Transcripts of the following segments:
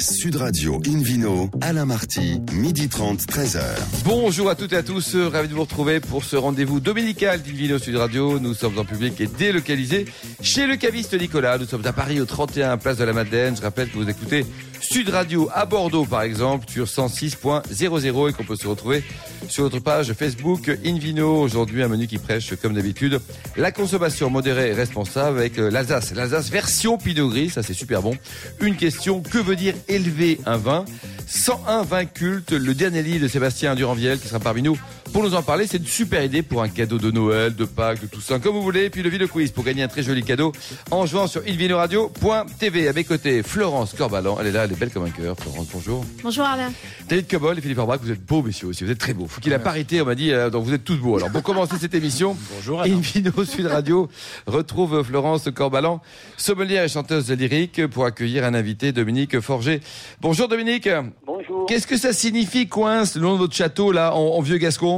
Sud Radio Invino, Alain Marty, midi 30, 13h. Bonjour à toutes et à tous, ravi de vous retrouver pour ce rendez-vous dominical d'Invino Sud Radio. Nous sommes en public et délocalisés chez le caviste Nicolas. Nous sommes à Paris au 31 Place de la Madeleine. Je rappelle que vous écoutez Sud Radio à Bordeaux par exemple sur 106.00 et qu'on peut se retrouver sur notre page Facebook Invino. Aujourd'hui un menu qui prêche comme d'habitude la consommation modérée et responsable avec euh, l'Alsace. L'Alsace version Pinot Gris, ça c'est super bon. Une question, que veut dire élever un vin? 101 vin culte, le dernier livre de Sébastien Duranviel qui sera parmi nous pour nous en parler. C'est une super idée pour un cadeau de Noël, de Pâques, de tout ça, comme vous voulez. Et puis le vidéo quiz pour gagner un très joli cadeau en jouant sur ilvinoradio.tv. À mes côtés, Florence Corbalan. Elle est là, elle est belle comme un cœur. Florence, bonjour. Bonjour Alain. David Cobol et Philippe Orbrac, vous êtes beaux messieurs aussi. Vous êtes très beaux. Faut qu'il a parité, on m'a dit, euh, donc vous êtes tous beaux. Alors pour commencer cette émission, Bonjour Alain. Invino Sud Radio retrouve Florence Corbalan, sommelière et chanteuse lyrique, pour accueillir un invité, Dominique Forger. Bonjour Dominique. Bonjour. Qu'est-ce que ça signifie, coince, le nom de votre château, là, en, en vieux gascon?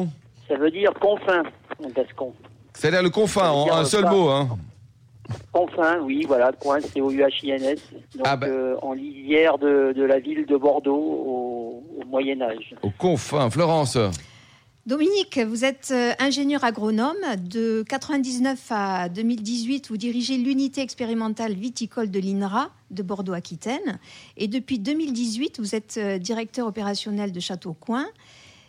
Ça veut dire confin en gascon. L'air le confin, en un seul mot, hein. Confin, oui, voilà, coin, c'est au UHINS. Donc, Ah ben. euh, en lisière de, de la ville de Bordeaux au, au Moyen-Âge. Au confin, Florence. Dominique, vous êtes euh, ingénieur agronome. De 99 à 2018, vous dirigez l'unité expérimentale viticole de l'INRA de Bordeaux-Aquitaine. Et depuis 2018, vous êtes euh, directeur opérationnel de Château Coin.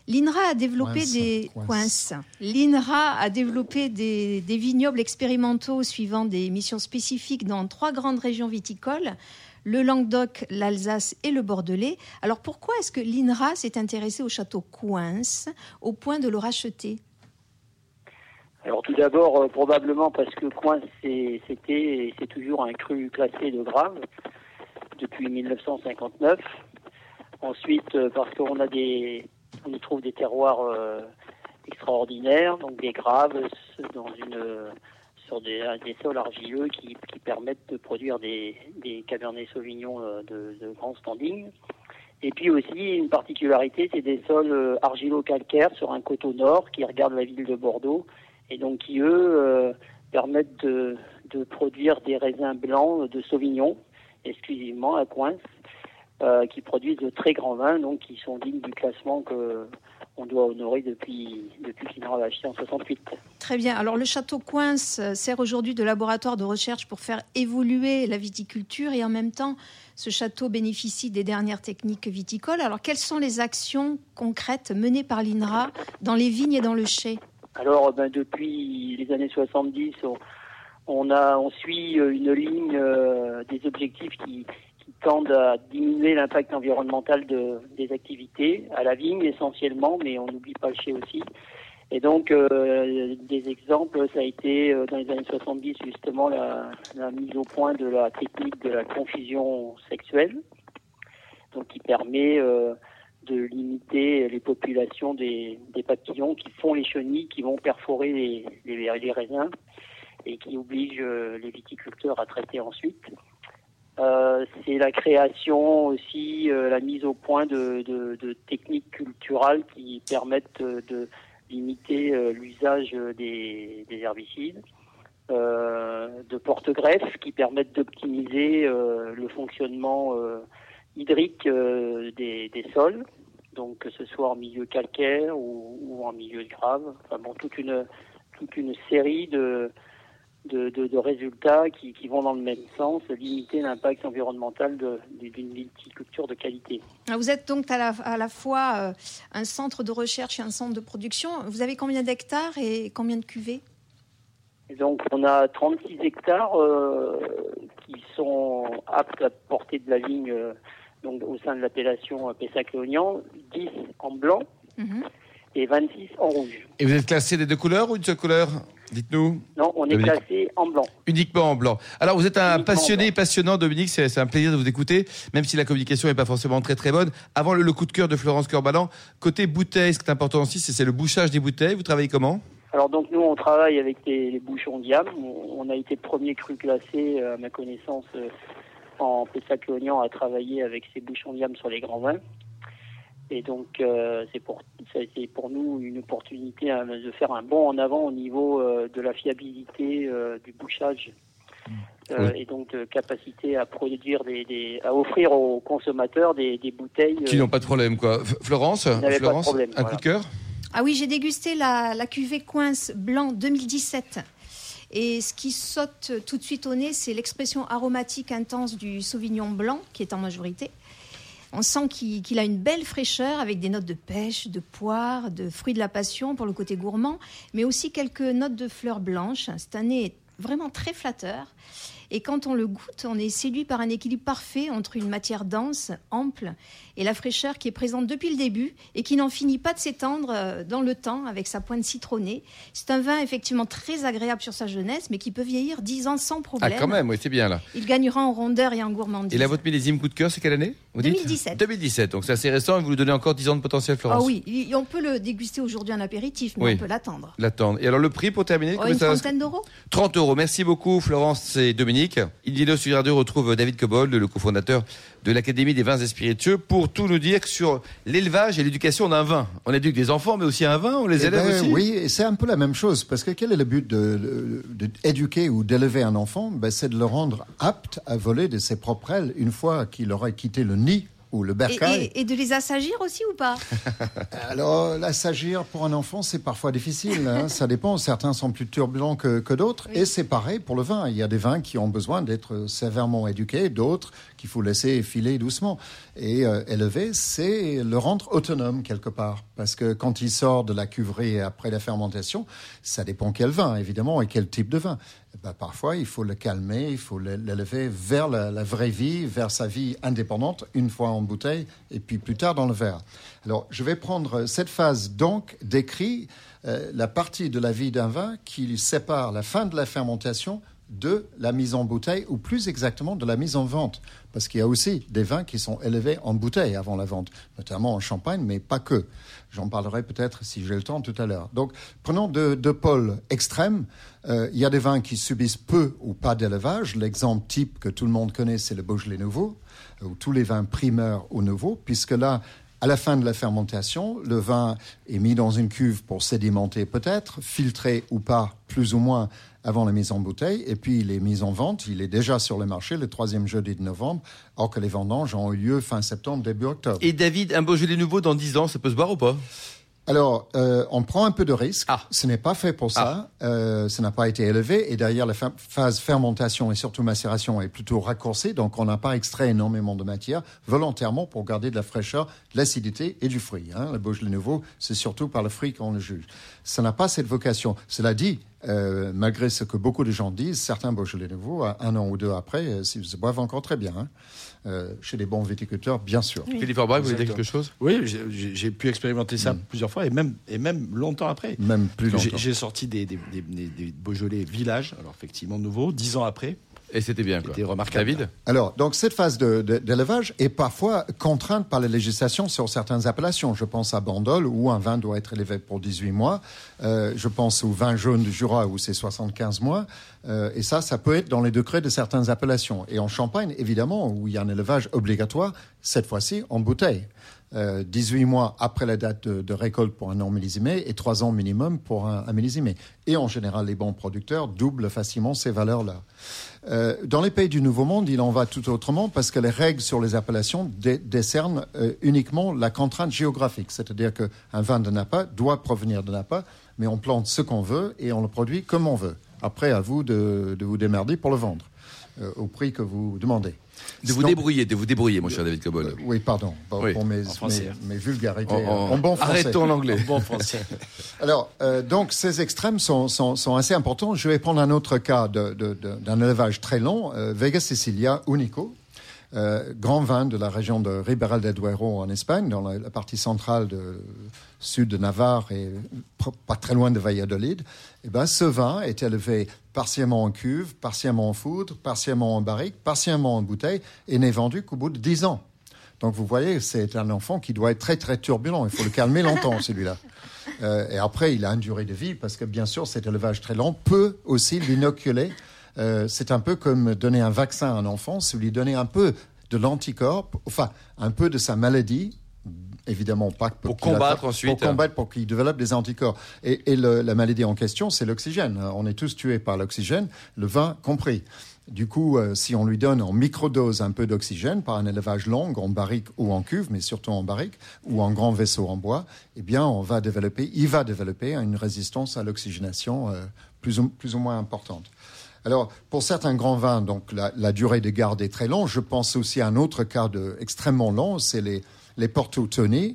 L'INRA a développé Coince, des coince. coinces. L'INRA a développé des, des vignobles expérimentaux suivant des missions spécifiques dans trois grandes régions viticoles le Languedoc, l'Alsace et le Bordelais. Alors pourquoi est-ce que l'INRA s'est intéressé au château Coince au point de le racheter? Alors tout d'abord, euh, probablement parce que coin, c'est- c'était et c'est toujours un cru classé de grave depuis 1959. Ensuite, euh, parce qu'on a des, on y trouve des terroirs euh, extraordinaires, donc des graves euh, sur des, sols argileux qui, permettent de produire des, des Cabernet Sauvignon euh, de, grand standing. Et puis aussi une particularité, c'est des sols argilo-calcaires sur un coteau nord qui regarde la ville de Bordeaux et donc qui eux permettent de, de produire des raisins blancs de Sauvignon exclusivement à Coince, euh, qui produisent de très grands vins, donc qui sont dignes du classement que on doit honorer depuis depuis qu'il l'a acheté en 68. Très bien. Alors le château euh, sert aujourd'hui de laboratoire de recherche pour faire évoluer la viticulture et en même temps ce château bénéficie des dernières techniques viticoles. Alors quelles sont les actions concrètes menées par l'INRA dans les vignes et dans le chai? Alors, ben, depuis les années 70, on, on a, on suit une ligne euh, des objectifs qui tendent à diminuer l'impact environnemental de, des activités, à la vigne essentiellement, mais on n'oublie pas le chai aussi. Et donc, euh, des exemples, ça a été euh, dans les années 70 justement la, mise au point de la technique de la confusion sexuelle, donc qui permet euh, de limiter les populations des, papillons qui font les chenilles, qui vont perforer les, les, les raisins et qui obligent les viticulteurs à traiter ensuite. Euh, c'est la création aussi, euh, la mise au point de, techniques culturales qui permettent euh, de limiter l'usage des, des herbicides, de porte-greffes qui permettent d'optimiser le fonctionnement hydrique des, sols, donc que ce soit en milieu calcaire ou, en milieu grave. Enfin bon, toute une série de de, de, de résultats qui, qui vont dans le même sens, limiter l'impact environnemental d'une viticulture de qualité. Alors, Vous êtes donc à la, à la fois euh, un centre de recherche et un centre de production. Vous avez combien d'hectares et combien de cuvées? Et donc on a 36 hectares euh, qui sont aptes à porter de la vigne euh, donc au sein de l'appellation euh, Pessac-Léognan, 10 en blanc Mhm. et 26 en rouge. Et vous êtes classé des deux couleurs ou une seule couleur? Dites-nous. Non, on est Dominique. classé en blanc. Uniquement en blanc. Alors, vous êtes un Uniquement passionné, passionnant, Dominique. C'est un plaisir de vous écouter, même si la communication n'est pas forcément très très bonne. Avant le, le coup de cœur de Florence Corbalan, côté bouteille, ce qui est important aussi, c'est le bouchage des bouteilles. Vous travaillez comment? Alors donc nous on travaille avec les, les bouchons diam. On, on a été le premier cru classé euh, à ma connaissance euh, en Pessac-Léognan à travailler avec ces bouchons diam sur les grands vins. Et donc euh, c'est pour ça a été pour nous une opportunité hein, de faire un bond en avant au niveau euh, de la fiabilité euh, du bouchage euh, Oui. et donc de capacité à produire des, des- à offrir aux consommateurs des, des bouteilles. Qui euh, n'ont pas de problème, quoi. Florence, n'avaient pas de Florence problème, un voilà. coup de cœur? Ah oui, j'ai dégusté la, la cuvée Coince Blanc 2017. Et ce qui saute tout de suite au nez, c'est l'expression aromatique intense du Sauvignon blanc, qui est en majorité. On sent qu'il a une belle fraîcheur avec des notes de pêche, de poire, de fruits de la passion pour le côté gourmand, mais aussi quelques notes de fleurs blanches. C'est un nez vraiment très flatteur. Et quand on le goûte, on est séduit par un équilibre parfait entre une matière dense, ample, et la fraîcheur qui est présente depuis le début et qui n'en finit pas de s'étendre euh, dans le temps avec sa pointe citronnée. C'est un vin effectivement très agréable sur sa jeunesse, mais qui peut vieillir 10 ans sans Ah, problème. quand même, oui, c'est bien là. Il gagnera en rondeur et en gourmandise. Et là, votre millésime coup de cœur, c'est quelle année vous dites 2017. 2017, donc c'est assez récent et vous lui donnez encore 10 ans de potentiel, Ah Florence oui, il- on peut le déguster aujourd'hui en apéritif, mais Oui. on peut l'attendre. L'attendre. Et alors le prix pour terminer Oh, une ça- trentaine d'euros 30 euros. Merci beaucoup Florence et Dominique. Indino sur Radio retrouve David Cobold, le cofondateur de l'Académie des vins et spiritueux, pour tout nous dire sur l'élevage et l'éducation d'un vin. On éduque des enfants, mais aussi un vin, on les Eh élève ben, aussi Oui, et c'est un peu la même chose. Parce que quel est le but d'éduquer de, d'éduquer ou d'élever un enfant? Ben, C'est de le rendre apte à voler de ses propres ailes une fois qu'il aura quitté le nid ou le et, bercail. et- et de les assagir aussi ou pas? Alors, la s'agir pour un enfant, c'est parfois difficile. hein. Ça dépend. Certains sont plus turbulents que, que d'autres. Oui. Et c'est pareil pour le vin. Il y a des vins qui ont besoin d'être sévèrement éduqués, d'autres qu'il faut laisser filer doucement. Et euh, élever, c'est le rendre autonome quelque part. Parce que quand il sort de la cuverie après la fermentation, ça dépend quel vin, évidemment, et quel type de vin. Ben, parfois, il faut le calmer, il faut l'é- l'élever vers la, la vraie vie, vers sa vie indépendante, une fois en bouteille, et puis plus tard dans le verre. Alors, je vais prendre cette phase donc décrit euh, la partie de la vie d'un vin qui sépare la fin de la fermentation de la mise en bouteille, ou plus exactement de la mise en vente. Parce qu'il y a aussi des vins qui sont élevés en bouteille avant la vente, notamment en champagne, mais pas que. J'en parlerai peut-être si j'ai le temps tout à l'heure. Donc, prenons deux, pôles extrêmes. Euh, il y a des vins qui subissent peu ou pas d'élevage. L'exemple type que tout le monde connaît, c'est le Beaujolais Nouveau, euh, ou tous les vins primeurs au nouveau, puisque là, à la fin de la fermentation, le vin est mis dans une cuve pour sédimenter peut-être, filtré ou pas, plus ou moins, avant la mise en bouteille, et puis il est mis en vente, il est déjà sur le marché le troisième jeudi de novembre, or que les vendanges ont eu lieu fin septembre, début octobre. Et David, un Beaujolais nouveau dans 10 ans, ça peut se boire ou pas? Alors, euh, on prend un peu de risque. Ah. Ce n'est pas fait pour ça. Euh, ça n'a pas été élevé. Et derrière, la phase fermentation et surtout macération est plutôt raccourcie. Donc, on n'a pas extrait énormément de matière volontairement pour garder de la fraîcheur, de l'acidité et du fruit. Hein. Le Beaujolais nouveau, c'est surtout par le fruit qu'on le juge. Ça n'a pas cette vocation. Cela dit, euh, malgré ce que beaucoup de gens disent, certains Beaujolais nouveaux, à un an ou deux après, euh, se boivent encore très bien. hein. Euh, chez les bons viticulteurs, bien sûr. Philippe Orbach, vous voulez dire quelque chose? Oui, j'ai- pu expérimenter ça plusieurs fois et même, et même longtemps après. Même plus J'ai longtemps. j'ai sorti des, des, des, des- des Beaujolais villages, alors effectivement nouveaux, dix ans après. Et c'était bien, quoi. C'était remarquable. David? Alors, donc cette phase de- de- d'élevage est parfois contrainte par la législation sur certaines appellations. Je pense à Bandol, où un vin doit être élevé pour 18 mois. Euh, je pense au vin jaune du Jura, où c'est 75 mois. Euh, et ça, ça peut être dans les degrés de certaines appellations. Et en Champagne, évidemment, où il y a un élevage obligatoire, cette fois-ci en bouteille. Euh, 18 mois après la date de, récolte pour un non millésimé et 3 ans minimum pour un, un. Et en général, les bons producteurs doublent facilement ces valeurs-là. Euh, dans les pays du Nouveau Monde, il en va tout autrement parce que les règles sur les appellations dé- décernent euh, uniquement la contrainte géographique. C'est-à-dire qu'un vin de Napa doit provenir de Napa, mais on plante ce qu'on veut et on le produit comme on veut. Après, à vous de, de vous démerder pour le vendre euh, au prix que vous demandez. De vous Sinon- débrouiller, de vous débrouiller, mon cher David Cobol. Euh, Oui, pardon, pour, Oui, pour mes, en français. mes- mes vulgarités En- en- en bon français. Arrêtons l'anglais. Bon français. Alors, euh, donc, ces extrêmes sont, sont, sont assez importants. Je vais prendre un autre cas d'un élevage très long, euh, Vega Sicilia Unico, euh, grand vin de la région de Ribera del Duero en Espagne, dans la, la partie centrale de sud de Navarre et pas très loin de Valladolid. Eh ben, ce vin est élevé partiellement en cuve, partiellement en foudre, partiellement en barrique, partiellement en bouteille et n'est vendu qu'au bout de 10 ans. Donc vous voyez, c'est un enfant qui doit être très très turbulent. Il faut le calmer longtemps, celui-là. Euh, et après, il a une durée de vie parce que bien sûr, cet élevage très lent peut aussi l'inoculer. Euh, c'est un peu comme donner un vaccin à un enfant, c'est lui donner un peu de l'anticorps, enfin un peu de sa maladie. Évidemment pas Pour qu'il combattre ensuite. Pour combattre, pour qu'il développe des anticorps. Et, et le- la maladie en question, c'est l'oxygène. On est tous tués par l'oxygène, le vin compris. Du coup, euh, si on lui donne en microdose un peu d'oxygène par un élevage long, en barrique ou en cuve, mais surtout en barrique ou en grand vaisseau en bois, eh bien, on va développer, il va développer une résistance à l'oxygénation euh, plus, ou, plus ou moins importante. Alors, pour certains grands vins, donc la, la, durée de garde est très longue. Je pense aussi à un autre cas de extrêmement long, c'est les, les porto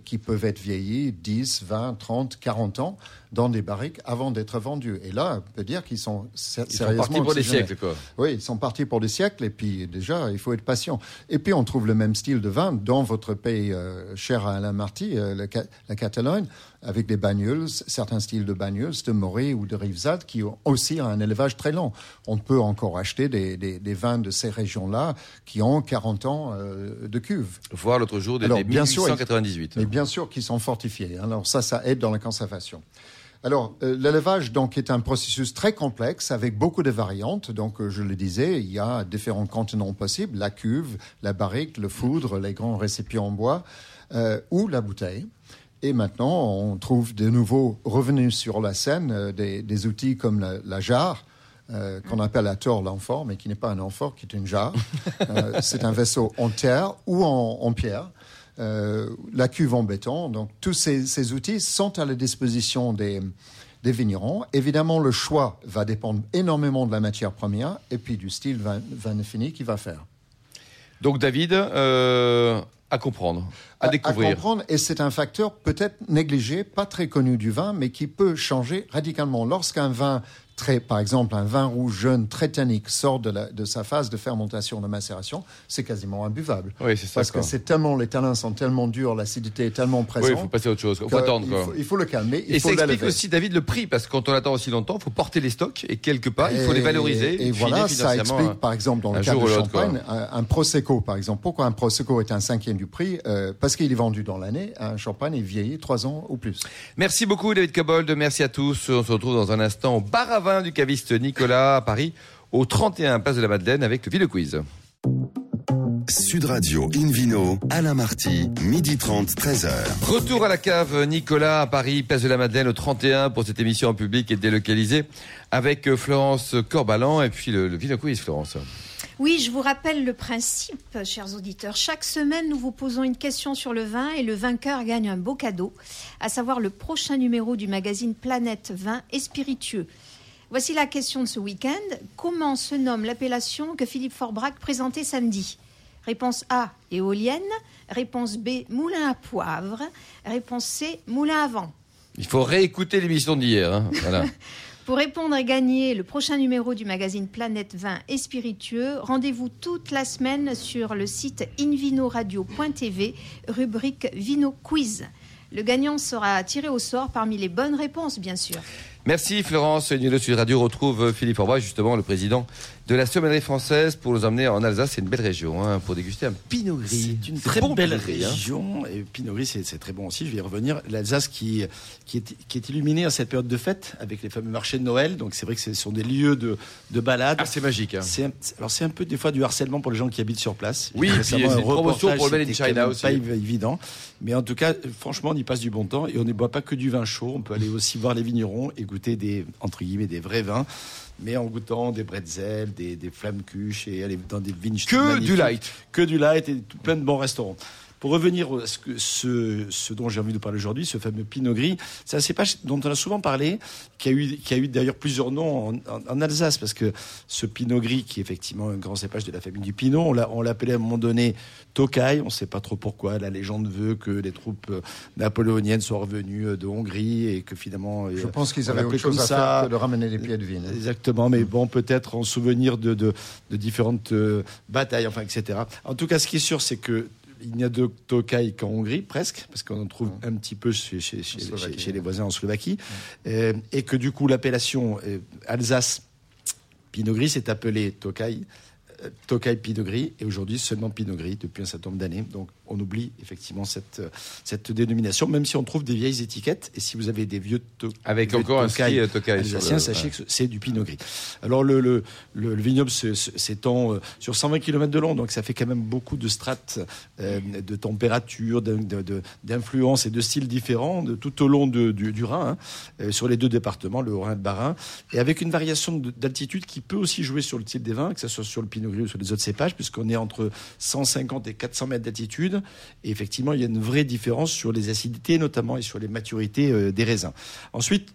qui peuvent être vieillis 10, 20, 30, 40 ans dans des barriques avant d'être vendus. Et là, on peut dire qu'ils sont sérieusement ils sont partis pour des siècles, quoi. Oui, ils sont partis pour des siècles. Et puis déjà, il faut être patient. Et puis on trouve le même style de vin dans votre pays euh, cher à Alain Marty, euh, la, la, Catalogne, avec des bagnoles, certains styles de bagnoles, de Morée ou de Rivesaltes, qui ont aussi un élevage très long. On peut encore acheter des, des, des vins de ces régions-là qui ont 40 ans euh, de cuve. Voir l'autre jour des, Alors, des 1898. Sûr, mais bien sûr qu'ils sont fortifiés. Alors ça, ça aide dans la conservation. Alors, euh, l'élevage donc est un processus très complexe avec beaucoup de variantes. Donc, euh, je le disais, il y a différents contenants possibles la cuve, la barrique, le foudre, les grands récipients en bois euh, ou la bouteille. Et maintenant, on trouve de nouveaux revenus sur la scène euh, des, des, outils comme la, la jarre. Euh, qu'on appelle à tort l'amphore, mais qui n'est pas un amphore, qui est une jarre. Euh, c'est un vaisseau en terre ou en, en pierre. Euh, la cuve en béton. Donc tous ces, ces, outils sont à la disposition des, des vignerons. Évidemment, le choix va dépendre énormément de la matière première et puis du style vin, vin fini qu'il va faire. Donc David, euh, à comprendre, à, à découvrir. À comprendre, et c'est un facteur peut-être négligé, pas très connu du vin, mais qui peut changer radicalement. Lorsqu'un vin très, par exemple, un vin rouge jeune très tannique sort de, la, de sa phase de fermentation, de macération, c'est quasiment imbuvable. Oui, c'est ça. Parce quoi. que c'est tellement, les tanins sont tellement durs, l'acidité est tellement présente. Oui, il faut passer à autre chose. Il faut attendre. Il faut, il faut le calmer. Il et faut ça explique aussi, David, le prix, parce que quand on attend aussi longtemps, il faut porter les stocks et quelque part, il faut les valoriser. Et, et voilà, ça explique, par exemple, dans le cas de Champagne, un, un, Prosecco, par exemple. Pourquoi un Prosecco est un cinquième du prix euh, Parce qu'il est vendu dans l'année. Un Champagne est vieilli trois ans ou plus. Merci beaucoup, David Cobold. Merci à tous. On se retrouve dans un instant au bar à vin du caviste Nicolas à Paris, au 31 Place de la Madeleine avec le Ville Quiz. Sud Radio Invino, Alain Marty, midi 30, 13h. Retour à la cave Nicolas à Paris, Place de la Madeleine au 31 pour cette émission en public et délocalisée avec Florence Corbalan et puis le, le Ville Quiz, Florence. Oui, je vous rappelle le principe, chers auditeurs. Chaque semaine, nous vous posons une question sur le vin et le vainqueur gagne un beau cadeau, à savoir le prochain numéro du magazine Planète Vin et Spiritueux. Voici la question de ce week-end. Comment se nomme l'appellation que Philippe Forbrac présentait samedi? Réponse A, éolienne. Réponse B, moulin à poivre. Réponse C, moulin à vent. Il faut réécouter l'émission d'hier. Hein voilà. Pour répondre et gagner le prochain numéro du magazine Planète Vin et Spiritueux, rendez-vous toute la semaine sur le site invinoradio.tv, rubrique Vino Quiz. Le gagnant sera tiré au sort parmi les bonnes réponses, bien sûr. Merci Florence. Nulo Sud Radio retrouve Philippe Orbois, justement le président de la sommellerie française, pour nous emmener en Alsace. C'est une belle région hein, pour déguster un Pinot Gris. C'est une très bon belle région. Hein. Et Pinot Gris, c'est très bon aussi. Je vais y revenir. L'Alsace qui, qui, est, qui est illuminée en cette période de fête avec les fameux marchés de Noël. Donc c'est vrai que ce sont des lieux de, de balade. Ah, c'est magique. Hein. C'est alors c'est un peu des fois du harcèlement pour les gens qui habitent sur place. Oui, c'est une promotion pour le Made in China aussi. Pas évident. Mais en tout cas, franchement, on y passe du bon temps et on ne boit pas que du vin chaud. On peut aller aussi voir les vignerons et goûter des entre guillemets des vrais vins, mais en goûtant des bretzels, des, des flammes cuches et aller dans des vignes que du light, que du light et tout, plein de bons restaurants. Pour revenir à ce, que, ce, ce dont j'ai envie de parler aujourd'hui, ce fameux Pinot Gris, c'est un cépage dont on a souvent parlé, qui a eu, qui a eu d'ailleurs plusieurs noms en, en, en, Alsace, parce que ce Pinot Gris, qui est effectivement un grand cépage de la famille du Pinot, on l'appelait à un moment donné Tokai, on ne sait pas trop pourquoi. La légende veut que les troupes napoléoniennes soient revenues de Hongrie et que finalement. Je pense qu'ils avaient autre chose à ça. faire que de ramener des pieds de vigne. Exactement, mais bon, peut-être en souvenir de, de, de différentes euh, batailles, enfin, etc. En tout cas, ce qui est sûr, c'est que il n'y a de Tokai qu'en Hongrie, presque, parce qu'on en trouve un petit peu chez, chez, chez, chez les voisins en Slovaquie, euh, et que du coup l'appellation euh, Alsace Pinot Gris est appelée Tokai Tokai Pinot Gris et aujourd'hui seulement Pinot Gris depuis un certain nombre d'années. Donc on oublie effectivement cette, euh, cette dénomination, même si on trouve des vieilles étiquettes. Et si vous avez des vieux to Avec vieux encore un Tokai euh, Tokai sur alsaciens, le- sachez que c'est du Pinot Gris. Alors le, le, le, le vignoble s'étend euh, sur 120 km de long, donc ça fait quand même beaucoup de strates euh, de température, de- de- de- d'influences et de styles différents de, tout au long du, du Rhin, hein, euh, sur les deux départements, le Haut-Rhin et le Bas-Rhin, et avec une variation de- d'altitude qui peut aussi jouer sur le type des vins, que ce soit sur le Pinot Sur les autres cépages, puisqu'on est entre 150 et 400 mètres d'altitude, et effectivement, il y a une vraie différence sur les acidités notamment et sur les maturités euh, des raisins. Ensuite,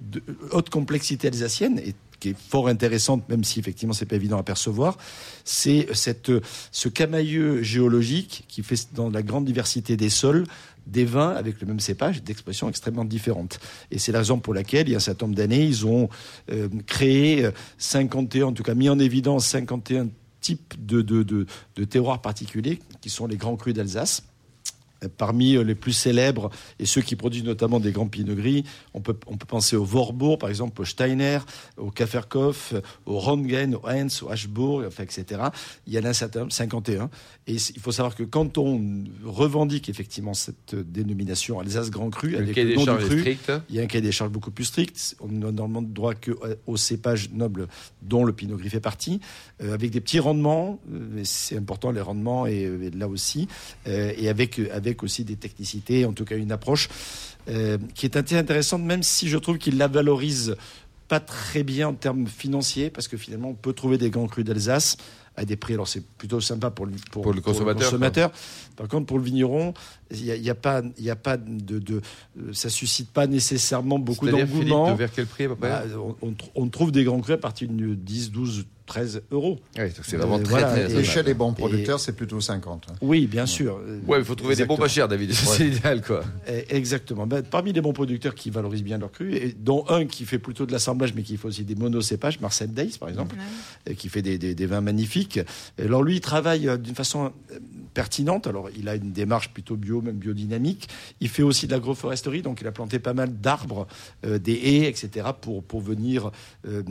haute complexité alsacienne, et qui est fort intéressante, même si effectivement c'est pas évident à percevoir, c'est cette, ce camailleux géologique qui fait dans la grande diversité des sols des vins avec le même cépage d'expressions extrêmement différentes. Et c'est la raison pour laquelle, il y a un certain nombre d'années, ils ont euh, créé euh, 51, en tout cas mis en évidence 51 types de, de, de, de terroirs particuliers qui sont les grands crus d'Alsace. Parmi euh, les plus célèbres et ceux qui produisent notamment des grands pinots gris, on peut, on peut penser au Warburg, par exemple, au Steiner, au Kafferkopf, au Röntgen, au Heinz, au Ashburg, enfin, etc. Il y en a un certain 51. Et il faut savoir que quand on revendique effectivement cette dénomination Alsace Grand Cru, avec le nom du cru, strict. il y a un cahier des charges beaucoup plus strict. On n'a normalement droit que euh, cépages nobles dont le Pinot Gris fait partie, euh, avec des petits rendements. euh, mais c'est important les rendements et, et là aussi, euh, et avec euh, avec aussi des technicités, en tout cas une approche euh, qui est intéressante, même si je trouve qu'il la valorise pas très bien en termes financiers, parce que finalement on peut trouver des grands crus d'Alsace à des prix. Alors c'est plutôt sympa pour le, Pour le consommateur, consommateur. Par contre, pour le vigneron, il n'y a, y a pas, il y a pas de, de, ça suscite pas nécessairement beaucoup d'engouement. vers quel prix à peu près? Bah, on, on trouve des grands crus à partir de 10, 12, 13 euros. C'est vraiment Euh, très, voilà, très et chez les bons producteurs, c'est plutôt 50. hein. Oui, bien sûr. Ouais, il faut trouver des bons pas chers, David. C'est l'idéal, quoi. Eh, Exactement. Ben, parmi les bons producteurs qui valorisent bien leurs crus, et dont un qui fait plutôt de l'assemblage, mais qui fait aussi des monocépages, Marcel Deis, par exemple, qui fait des, des- des vins magnifiques. Alors lui, il travaille euh, d'une façon euh, pertinente. Alors il a une démarche plutôt bio, même biodynamique. Il fait aussi de l'agroforesterie, donc il a planté pas mal d'arbres, euh, des haies, etc., pour, pour venir euh,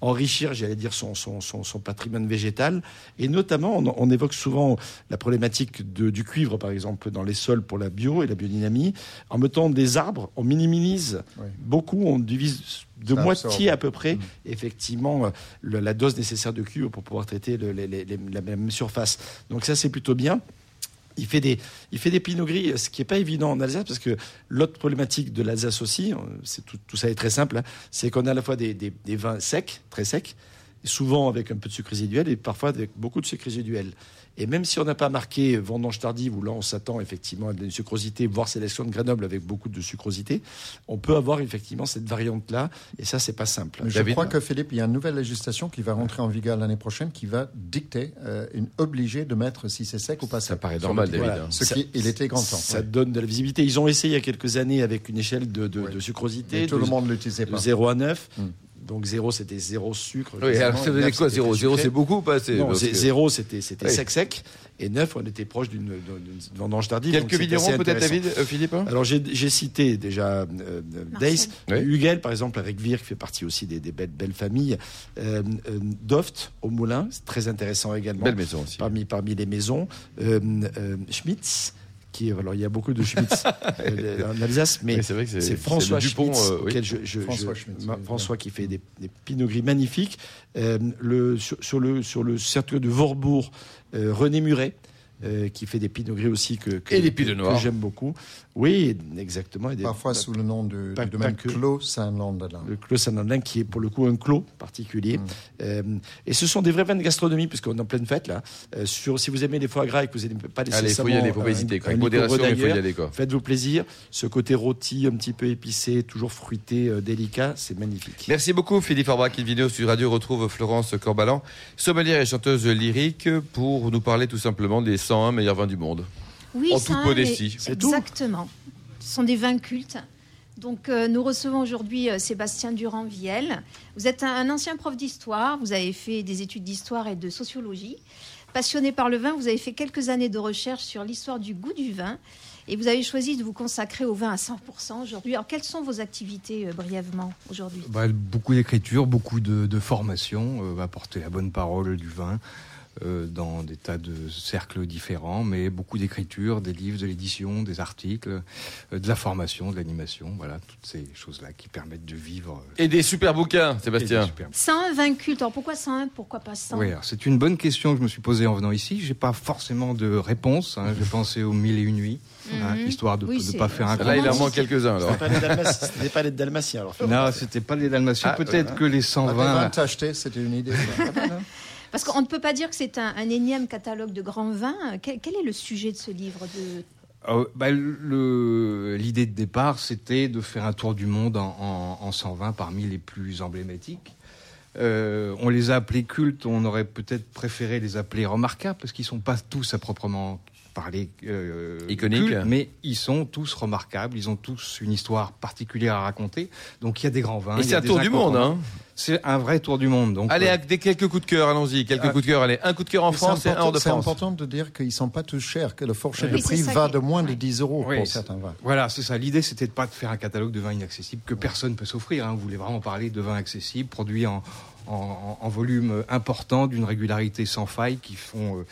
enrichir, j'allais dire, son, son, son, son patrimoine végétal. Et notamment, on, on évoque souvent la problématique de- du cuivre, par exemple, dans les sols pour la bio et la biodynamie. En mettant des arbres, on minimise Oui. beaucoup, on divise de Ça moitié absorbe. à peu près, Mm. effectivement, le- la dose nécessaire de cuivre pour pouvoir traiter le- les- les- les- la même surface. Donc ça, c'est plutôt bien. Il fait des, il fait des pinots gris, ce qui n'est pas évident en Alsace, parce que l'autre problématique de l'Alsace aussi, euh, c'est tout, tout ça est très simple, hein, c'est qu'on a à la fois des, des- des vins secs, très secs, souvent avec un peu de sucre résiduel, et parfois avec beaucoup de sucre résiduel. Et même si on n'a pas marqué vendange tardive, où là on s'attend effectivement à une sucrosité, voire sélection de Grenoble avec beaucoup de sucrosité, on peut avoir effectivement cette variante-là, et ça, c'est pas simple. Je David crois que Philippe, il y a une nouvelle législation qui va rentrer en vigueur l'année prochaine qui va dicter, euh, une obligée de mettre si c'est sec ou pas Ça sec. paraît sur normal, David. hein. Ce Ça- qui, il était grand temps. Ça ouais. donne de la visibilité. Ils ont essayé il y a quelques années avec une échelle de, de, Ouais. de sucrosité Mais tout de, le monde ne l'utilisait de pas. 0 à 9. Mm. Donc 0, c'était zéro sucre. Oui, alors ça neuf, quoi, c'était 0 très 0, sucré. c'est beaucoup ou pas? Assez Non, zéro, c'était c'était Oui. sec sec. Et 9, on était proche d'une vendange tardive. Quelques vignerons peut-être. David, euh, Philippe? Alors j'ai cité déjà euh. Dace, Oui. Hugel par exemple avec Vir qui fait partie aussi des, des belles, belles familles, euh, euh, Doft au Moulin, c'est très intéressant également. Belle maison aussi. parmi, parmi les maisons. Euh, euh, Schmitz, qui, alors il y a beaucoup de Schmitz euh, en Alsace, mais Oui, c'est François Dupont, Schmitz, euh, oui. auquel je, je- François je- Schmitz, ma- oui, François qui fait des, des pinots gris magnifiques. Euh, le, sur, sur le, sur le cercle de Vorbourg, euh, René Muret. Euh, qui fait des pinots gris aussi que, que, Et des que- pinots que noirs. j'aime beaucoup. Oui, exactement. Et des- Parfois sous le nom de- Pas- du domaine que. Clos Saint-Landelin. le clos Saint-Andin qui est pour le coup un clos particulier. Mm. Euh, et ce sont des vrais vins de gastronomie puisqu'on est en pleine fête là. Euh, sur, si vous aimez les foie gras et que vous n'aimez pas les Allez, il faut y aller, faut pas hésiter. Avec modération, il faut y aller, quoi. Faites-vous plaisir. Ce côté rôti, un petit peu épicé, toujours fruité, euh, délicat, c'est magnifique. Merci beaucoup Philippe Orbach. Une vidéo sur Radio retrouve Florence Corbalan, sommelière et chanteuse lyrique, pour nous parler tout simplement des 101 meilleurs vins du monde. Oui, En toute modestie. C'est tout. Exactement. Ce sont des vins cultes. Donc, euh, nous recevons aujourd'hui euh, Sébastien Durand-Viel. Vous êtes un, un ancien prof d'histoire. Vous avez fait des études d'histoire et de sociologie. Passionné par le vin, vous avez fait quelques années de recherche sur l'histoire du goût du vin. Et vous avez choisi de vous consacrer au vin à 100% aujourd'hui. Alors, quelles sont vos activités euh, brièvement aujourd'hui? Bah, beaucoup d'écriture, beaucoup de, de formation, euh, apporter la bonne parole du vin, euh, dans des tas de cercles différents, mais beaucoup d'écriture, des livres, de l'édition, des articles, euh, de la formation, de l'animation, voilà, toutes ces choses-là qui permettent de vivre. Et des super bouquins, Sébastien. 120 cultes. Alors pourquoi 101 Pourquoi pas 100 Oui, c'est une bonne question que je me suis posée en venant ici. J'ai pas forcément de réponse. Hein. J'ai pensé aux mille et une nuits, hein, Mhm. histoire de ne Oui, pas faire un Là, il en manque quelques-uns. alors. C'était pas les Dalmatiens, alors. Non, c'était pas les Dalmatiens. Ah, Peut-être que les Ah, des 120. vins achetés, c'était une idée. Parce qu'on ne peut pas dire que c'est un, énième catalogue de grands vins. Quel, est le sujet de ce livre de... Euh, bah, L'idée de départ, c'était de faire un tour du monde en, en- en 120 parmi les plus emblématiques. Euh, on les a appelés cultes, on aurait peut-être préféré les appeler remarquables, parce qu'ils ne sont pas tous à proprement parler euh, Iconiques. cultes, mais ils sont tous remarquables, ils ont tous une histoire particulière à raconter. Donc il y a des grands vins. Et c'est un tour du monde, hein. C'est un vrai tour du monde. Donc, Allez, euh, avec des quelques coups de cœur, allons-y. Quelques Ah. coups de cœur, allez. Un coup de cœur en C'est France et un important- hors de C'est France. important de dire qu'ils ne sont pas tous chers, que le fourchette Oui, de c'est prix va qui- de moins de ouais. 10 euros Oui, pour c'est- certains vins. Voilà, c'est ça. L'idée, c'était de pas de faire un catalogue de vins inaccessibles que personne peut s'offrir. hein. On voulait vraiment parler de vins accessibles, produits en, en, en volume important, d'une régularité sans faille, qui font, euh,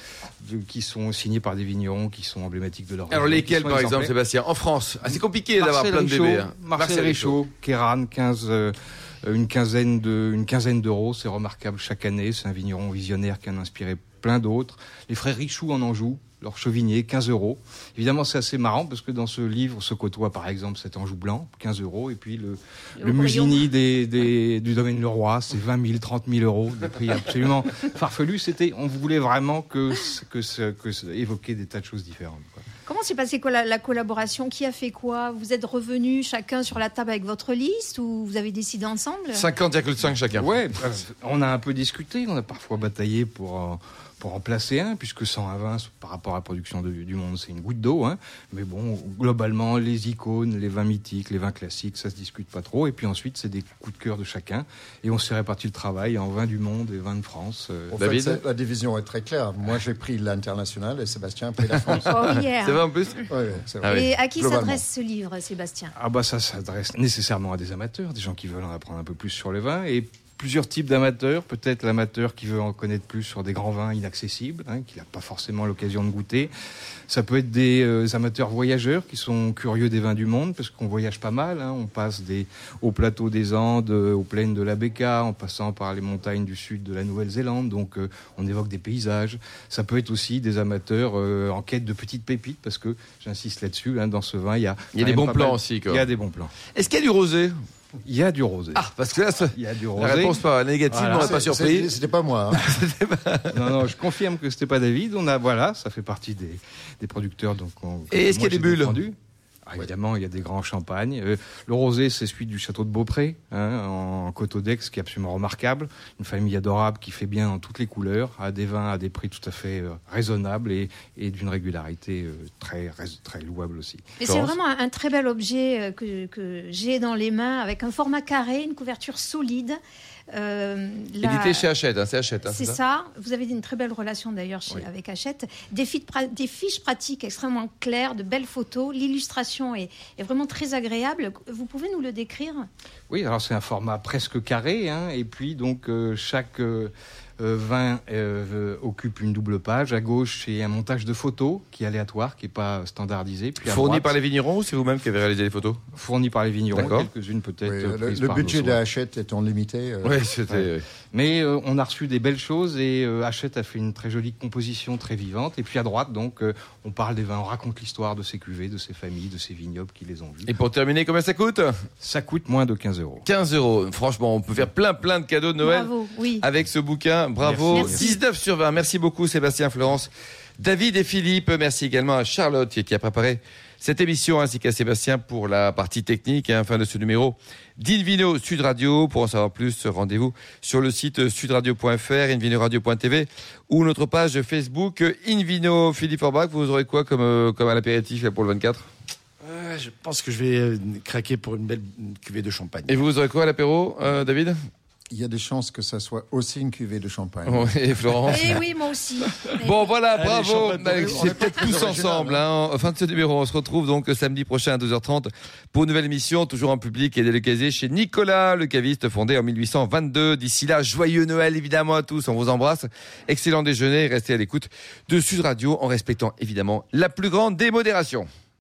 de- qui sont signés par des vignerons, qui sont emblématiques de leur Alors, région, lesquels, par exemple. Sébastien? En France. Ah, c'est compliqué d'avoir plein de bébés. hein. Marcel Richaud, Kéran, 15, euh, une quinzaine de, une quinzaine d'euros, c'est remarquable chaque année. C'est un vigneron visionnaire qui en a inspiré plein d'autres. Les frères Richoux en Anjou, leur Chauvigné, 15 euros. Évidemment, c'est assez marrant parce que dans ce livre se côtoie par exemple cet Anjou blanc, 15 euros, et puis le, Le le. Musigny des, des- du domaine Leroy, c'est 20 000, 30 000 euros, des prix absolument farfelus. C'était, on voulait vraiment que, que, que évoquer des tas de choses différentes. quoi. Comment s'est passée quoi, la, la collaboration? Qui a fait quoi? Vous êtes revenus chacun sur la table avec votre liste ou vous avez décidé ensemble? 50,5 chacun. Ouais, on a un peu discuté, on a parfois bataillé pour, euh, pour en placer un, puisque 120 par rapport à la production de- du monde, c'est une goutte d'eau. Hein. Mais bon, globalement, les icônes, les vins mythiques, les vins classiques, ça se discute pas trop. Et puis ensuite, c'est des coups de cœur de chacun. Et on s'est réparti le travail en vins du monde et vins de France. euh. En David fait, la division est très claire. Moi, j'ai pris l'international et Sébastien a pris la France. Oh, yeah. C'est vrai en plus vrai. Et à qui s'adresse ce livre, Sébastien? Ah bah ça s'adresse nécessairement à des amateurs, des gens qui veulent en apprendre un peu plus sur le vin et plusieurs types d'amateurs. Peut-être l'amateur qui veut en connaître plus sur des grands vins inaccessibles, hein, qui n'a pas forcément l'occasion de goûter. Ça peut être des euh, amateurs voyageurs qui sont curieux des vins du monde, parce qu'on voyage pas mal. hein. On passe des, au plateau des Andes, euh, aux plaines de la Béca, en passant par les montagnes du sud de la Nouvelle-Zélande. Donc euh, on évoque des paysages. Ça peut être aussi des amateurs euh, en quête de petites pépites, parce que j'insiste là-dessus, hein, dans ce vin, il y a Il y a des bons plans mal- aussi. quoi. il y a des bons plans. Est-ce qu'il y a du rosé? Il y a du rosé. Ah, parce que là, ça- Il y a du la rosé. réponse pas négative, Voilà. on n'est pas surpris. C'était pas moi. hein. Non, non, je confirme que c'était pas David. On a, voilà, ça fait partie des, des producteurs. Donc, on- Et est-ce qu'il y a des bulles. Ah, Évidemment, il y a des grands champagnes. Euh, le rosé, c'est celui du château de Beaupré, hein, en Coteau d'Aix, qui est absolument remarquable. Une famille adorable qui fait bien en toutes les couleurs, a des vins à des prix tout à fait euh, raisonnables et, et d'une régularité euh, très, louable aussi. Mais c'est vraiment un, un très bel objet euh, que, que j'ai dans les mains, avec un format carré, une couverture solide. Euh, la- Édité chez Hachette, hein, c'est Hachette. hein, C'est ça. Vous avez une très belle relation d'ailleurs Oui. avec Hachette. Des, fiches pra- des fiches pratiques extrêmement claires, de belles photos. L'illustration est, est vraiment très agréable. Vous pouvez nous le décrire? Oui, alors c'est un format presque carré, hein, et puis donc euh, chaque euh, euh, vin euh, euh, occupe une double page. À gauche, c'est un montage de photos qui est aléatoire, qui n'est pas standardisé. Puis Fourni droite, par les vignerons ou c'est vous-même qui avez réalisé les photos fourni par les vignerons, quelques-unes peut-être. Oui, le, le par budget de soins. Hachette étant limité. euh, Oui, c'était. Mais euh, on a reçu des belles choses et euh, Hachette a fait une très jolie composition, très vivante. Et puis à droite, donc, euh, on parle des vins, on raconte l'histoire de ces cuvées, de ces familles, de ces vignobles qui les ont vus. Et pour terminer, combien ça coûte? Ça coûte moins de 15 euros. 15 euros. Franchement, on peut faire plein plein de cadeaux de Noël Bravo, oui. avec ce bouquin. Bravo. Merci. 19 sur 20. Merci beaucoup Sébastien, Florence, David et Philippe. Merci également à Charlotte qui a préparé cette émission ainsi qu'à Sébastien pour la partie technique la fin de ce numéro d'Invino Sud Radio. Pour en savoir plus, rendez-vous sur le site sudradio.fr, invinoradio.tv ou notre page Facebook Invino. Philippe Orbach, vous aurez quoi comme, euh, comme à l'apéritif là, pour le 24 Euh, je pense que je vais euh, craquer pour une belle cuvée de champagne. Et vous aurez quoi à l'apéro, euh, David? Il y a des chances que ça soit aussi une cuvée de champagne. Oui, Florence. Eh oui, moi aussi. Bon voilà, Allez, bravo. C'est est peut-être tous ensemble. Hein. En fin de ce numéro, on se retrouve donc samedi prochain à 2h30 pour une nouvelle émission, toujours en public et délocalisée chez Nicolas, le caviste fondé en 1822. D'ici là, joyeux Noël évidemment à tous. On vous embrasse. Excellent déjeuner. Restez à l'écoute de Sud Radio en respectant évidemment la plus grande démodération.